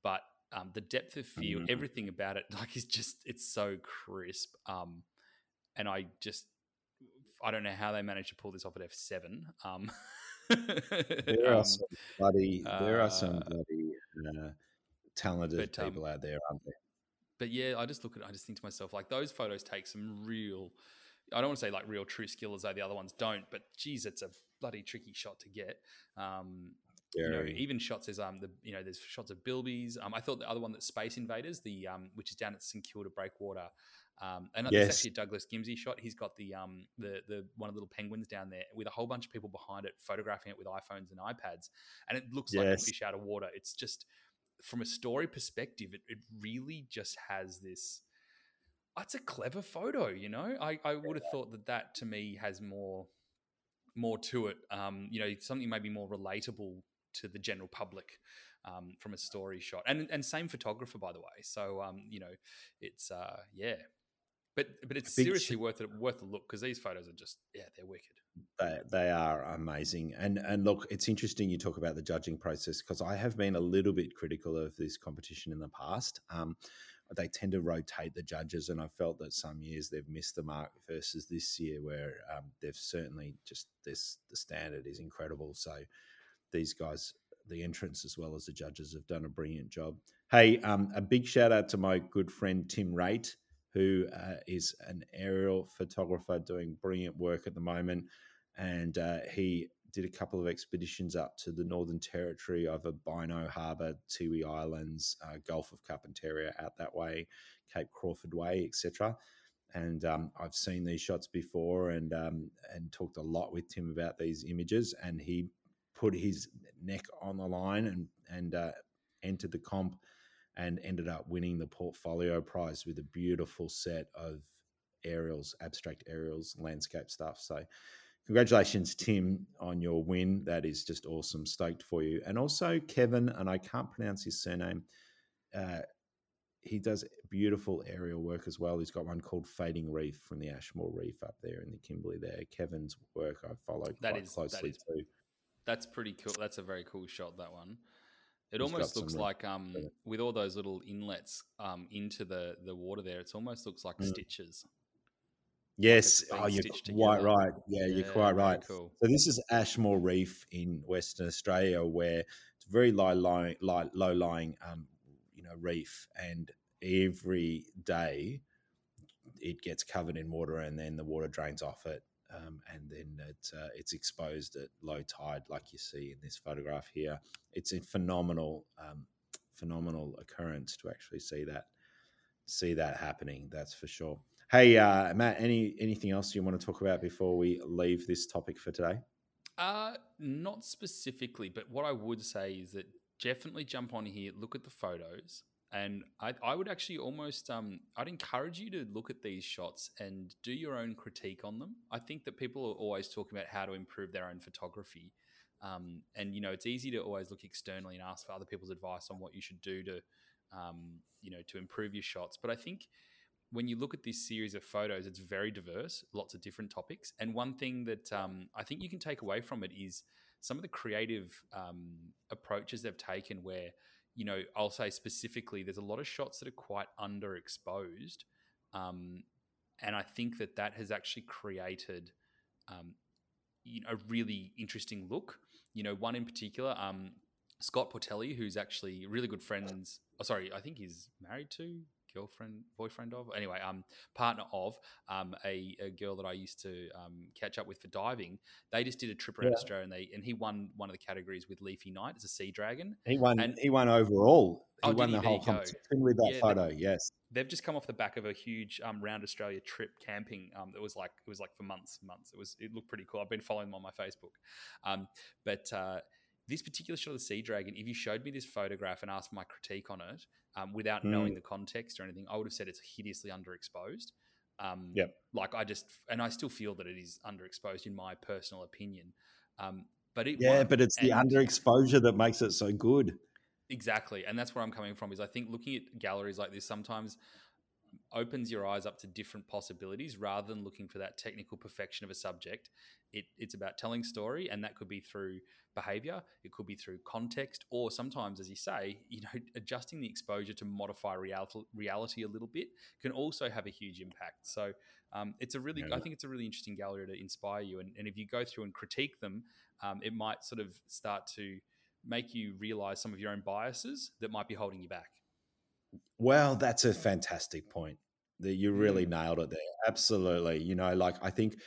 but um, the depth of field, mm-hmm. everything about it, <laughs> like is just it's so crisp. Um, and I just I don't know how they managed to pull this off at F seven. Um, <laughs> there are um, some bloody there are some uh, bloody uh, talented but, people out there, aren't there? But yeah, I just look at it, I just think to myself like those photos take some real I don't want to say like real true skill as though the other ones don't, but geez, it's a bloody tricky shot to get. Um, you know, even shots as um the you know there's shots of bilbies. Um, I thought the other one that Space Invaders, the um which is down at St Kilda Breakwater. Um, and yes. it's actually a Douglas Gimesy shot. He's got the um the the one of the little penguins down there with a whole bunch of people behind it, photographing it with iPhones and iPads, and it looks yes. like a fish out of water. It's just from a story perspective, it, it really just has this that's a clever photo. You know, I, I would have thought that that to me has more more to it. Um, you know, something maybe more relatable to the general public um, from a story shot, and and same photographer by the way. So um, you know, it's uh, yeah, but but it's seriously sh- worth it worth a look because these photos are just yeah they're wicked. They, they are amazing, and and look, it's interesting you talk about the judging process because I have been a little bit critical of this competition in the past. Um, they tend to rotate the judges, and I felt that some years they've missed the mark versus this year, where um, they've certainly just this the standard is incredible. So these guys, the entrants as well as the judges, have done a brilliant job. Hey, um, a big shout out to my good friend Tim Rate, who uh, is an aerial photographer doing brilliant work at the moment, and uh, he did a couple of expeditions up to the Northern Territory over Bynoe Harbour, Tiwi Islands, uh, Gulf of Carpentaria out that way, Cape Crawford Way, etc. And um, I've seen these shots before, and um, and talked a lot with Tim about these images, and he put his neck on the line and and uh, entered the comp, and ended up winning the portfolio prize with a beautiful set of aerials, abstract aerials, landscape stuff. So congratulations, Tim, on your win. That is just awesome. Stoked for you. And also Kevin, and I can't pronounce his surname. Uh, he does beautiful aerial work as well. He's got one called Fading Reef from the Ashmore Reef up there in the Kimberley. There, Kevin's work I follow that quite is, closely that is, too. That's pretty cool. That's a very cool shot. That one. It He's almost looks like um, with all those little inlets um, into the the water there. It almost looks like mm. stitches. Yes, oh, you're quite right. Yeah, yeah, you're quite right. Cool. So this is Ashmore Reef in Western Australia, where it's a very low lying, low, low lying, um, you know, reef, and every day it gets covered in water, and then the water drains off it, um, and then it, uh, it's exposed at low tide, like you see in this photograph here. It's a phenomenal, um, phenomenal occurrence to actually see that, see that happening. That's for sure. Hey, uh, Matt, any anything else you want to talk about before we leave this topic for today? Uh, not specifically, but what I would say is that definitely jump on here, look at the photos, and I, I would actually almost um, I'd encourage you to look at these shots and do your own critique on them. I think that people are always talking about how to improve their own photography. Um, and you know, it's easy to always look externally and ask for other people's advice on what you should do to, um, you know, to improve your shots. But I think when you look at this series of photos, it's very diverse, lots of different topics. And one thing that um, I think you can take away from it is some of the creative um, approaches they've taken. Where you know, I'll say specifically, there's a lot of shots that are quite underexposed, um, and I think that that has actually created um, you know, a really interesting look. You know, one in particular, um, Scott Portelli, who's actually really good friends. Oh, sorry, I think he's married to girlfriend, boyfriend of, anyway, um, partner of um, a, a girl that I used to um, catch up with for diving. They just did a trip around Yeah. Australia, and they and he won one of the categories with Leafy Knight as a sea dragon. He won. And- he won overall. He Oh, won the whole competition with that Yeah, photo. Yes. They've just come off the back of a huge um, round Australia trip camping. Um, it was like it was like for months, months. It was it looked pretty cool. I've been following them on my Facebook, um, but. Uh, this particular shot of the sea dragon, if you showed me this photograph and asked my critique on it um, without Mm. knowing the context or anything, I would have said it's hideously underexposed. Um, Yep. Like I just, and I still feel that it is underexposed in my personal opinion. Um, but it Yeah, but it's the underexposure that makes it so good. Exactly. And that's where I'm coming from is I think looking at galleries like this sometimes opens your eyes up to different possibilities rather than looking for that technical perfection of a subject. It, it's about telling story and that could be through behavior, it could be through context, or sometimes, as you say, you know, <laughs> adjusting the exposure to modify reality, reality a little bit can also have a huge impact. So um, it's a really, Yeah. I think it's a really interesting gallery to inspire you. And, and if you go through and critique them, um, it might sort of start to make you realize some of your own biases that might be holding you back. Well, that's a fantastic point. That you really Mm. nailed it there. Absolutely. You know, like I think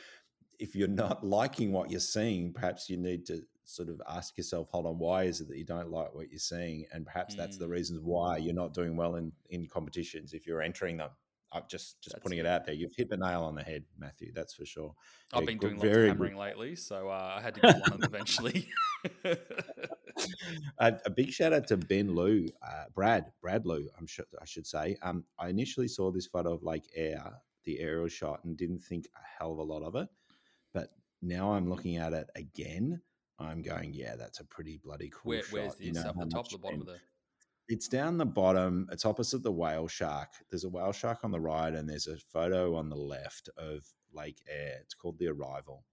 if you're not <laughs> liking what you're seeing, perhaps you need to sort of ask yourself, hold on, why is it that you don't like what you're seeing? And perhaps that's the Mm. reasons why you're not doing well in in competitions if you're entering them. I'm just just That's putting it. it out there. You've hit the nail on the head, Matthew. That's for sure. I've Yeah, been good- doing lots of hammering good. lately, so uh, I had to get one of them <laughs> eventually. <laughs> a, a big shout out to Ben Leue, uh, Brad, Brad Leue, I'm sure I should say. Um, I initially saw this photo of Lake Eyre, the aerial shot, and didn't think a hell of a lot of it. But now I'm looking at it again. I'm going, yeah, that's a pretty bloody cool Where, shot. where's You know Up the top the bottom Ben- of the? It's down the bottom. It's opposite the whale shark. There's a whale shark on the right, and there's a photo on the left of Lake Eyre. It's called the Arrival,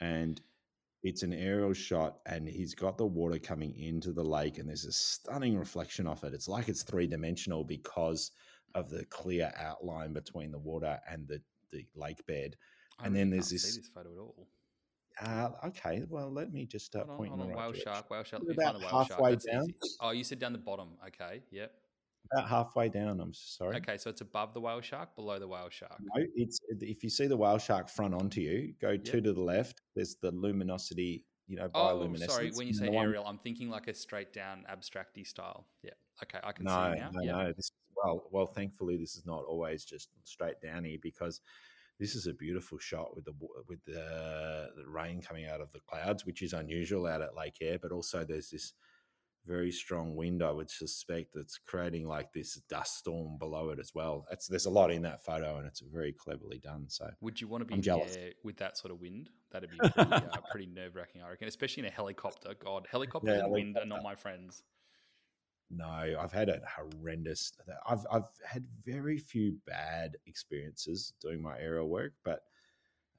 and it's an aerial shot, and he's got the water coming into the lake, and there's a stunning reflection off it. It's like it's three dimensional because of the clear outline between the water and the the lake bed. I and really then there's this- this photo at all. Uh, okay, well, let me just uh, Hold on, point on. the right Whale direction. shark, whale shark. We're Let me find about whale halfway down. easy. Oh, you said down the bottom. Okay, yep. About halfway down. I'm sorry. Okay, so it's above the whale shark, below the whale shark. No, it's if you see the whale shark front onto you, go two to the left. There's the luminosity, you know, bioluminescence. Oh, sorry. When you say one- aerial, I'm thinking like a straight down abstracty style. Yeah. Okay, I can no, see now. no, Yep. no. This well, well, thankfully, this is not always just straight downy because this is a beautiful shot with the with the, the rain coming out of the clouds, which is unusual out at Lake Eyre. But also, there's this very strong wind. I would suspect that's creating like this dust storm below it as well. That's there's a lot in that photo, and it's very cleverly done. So Would you want to be I'm jealous. with that sort of wind? That'd be pretty, uh, <laughs> pretty nerve wracking, I reckon, especially in a helicopter. God, helicopters Yeah, and wind are not my friends. No, I've had a horrendous. I've I've had very few bad experiences doing my aerial work, but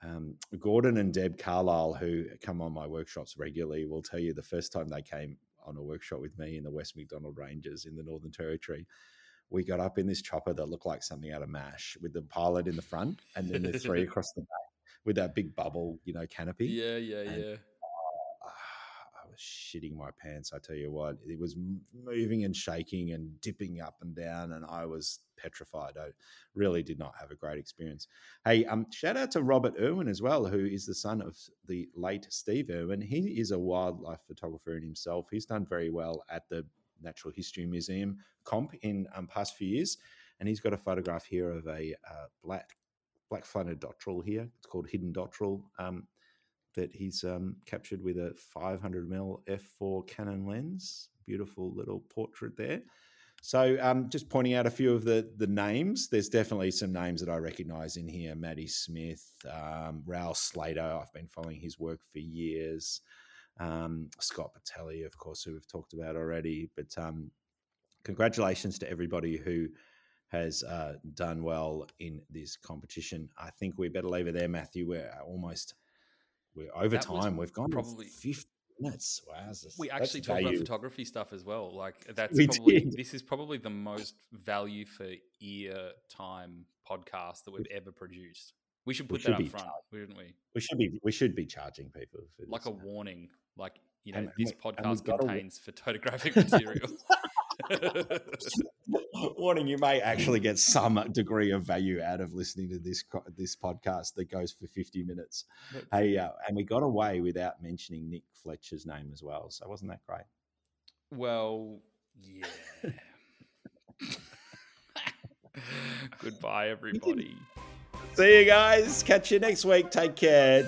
um, Gordon and Deb Carlisle, who come on my workshops regularly, will tell you the first time they came on a workshop with me in the West MacDonnell Ranges in the Northern Territory, we got up in this chopper that looked like something out of Mash, with the pilot in the front, and then the three <laughs> across the back with that big bubble, you know, canopy. Yeah, yeah, And- yeah. Shitting my pants. I tell you what, it was moving and shaking and dipping up and down, and I was petrified. I really did not have a great experience. Hey, um, shout out to Robert Irwin as well, who is the son of the late Steve Irwin. He is a wildlife photographer in himself. He's done very well at the Natural History Museum comp in um, past few years, and he's got a photograph here of a uh, black black fronted dotterel here. It's called hidden dotterel. Um, that he's um, captured with a 500 mm f4 Canon lens. Beautiful little portrait there. So, um, just pointing out a few of the the names. There's definitely some names that I recognise in here. Maddie Smith, um, Raoul Slater. I've been following his work for years. um, Scott Portelli, of course, who we've talked about already. But um, congratulations to everybody who has uh, done well in this competition. I think we better leave it there, Matthew. We're almost we're over time. We've gone probably- probably fifty minutes. Wow, We actually talked about photography stuff as well. Like <laughs> that's We probably did. this is probably the most value for ear time podcast that we've ever produced. We should We put should that up front, wouldn't we? We should be we should be charging people for Like a now. warning, like you know, And- this and podcast got a- contains photographic <laughs> material. <laughs> <laughs> warning you may actually get some degree of value out of listening to this this podcast that goes for 50 minutes. Hey uh, and we got away without mentioning nick fletcher's name as well so wasn't that great? Well, yeah. <laughs> Goodbye, everybody. see you guys. Catch you next week. Take care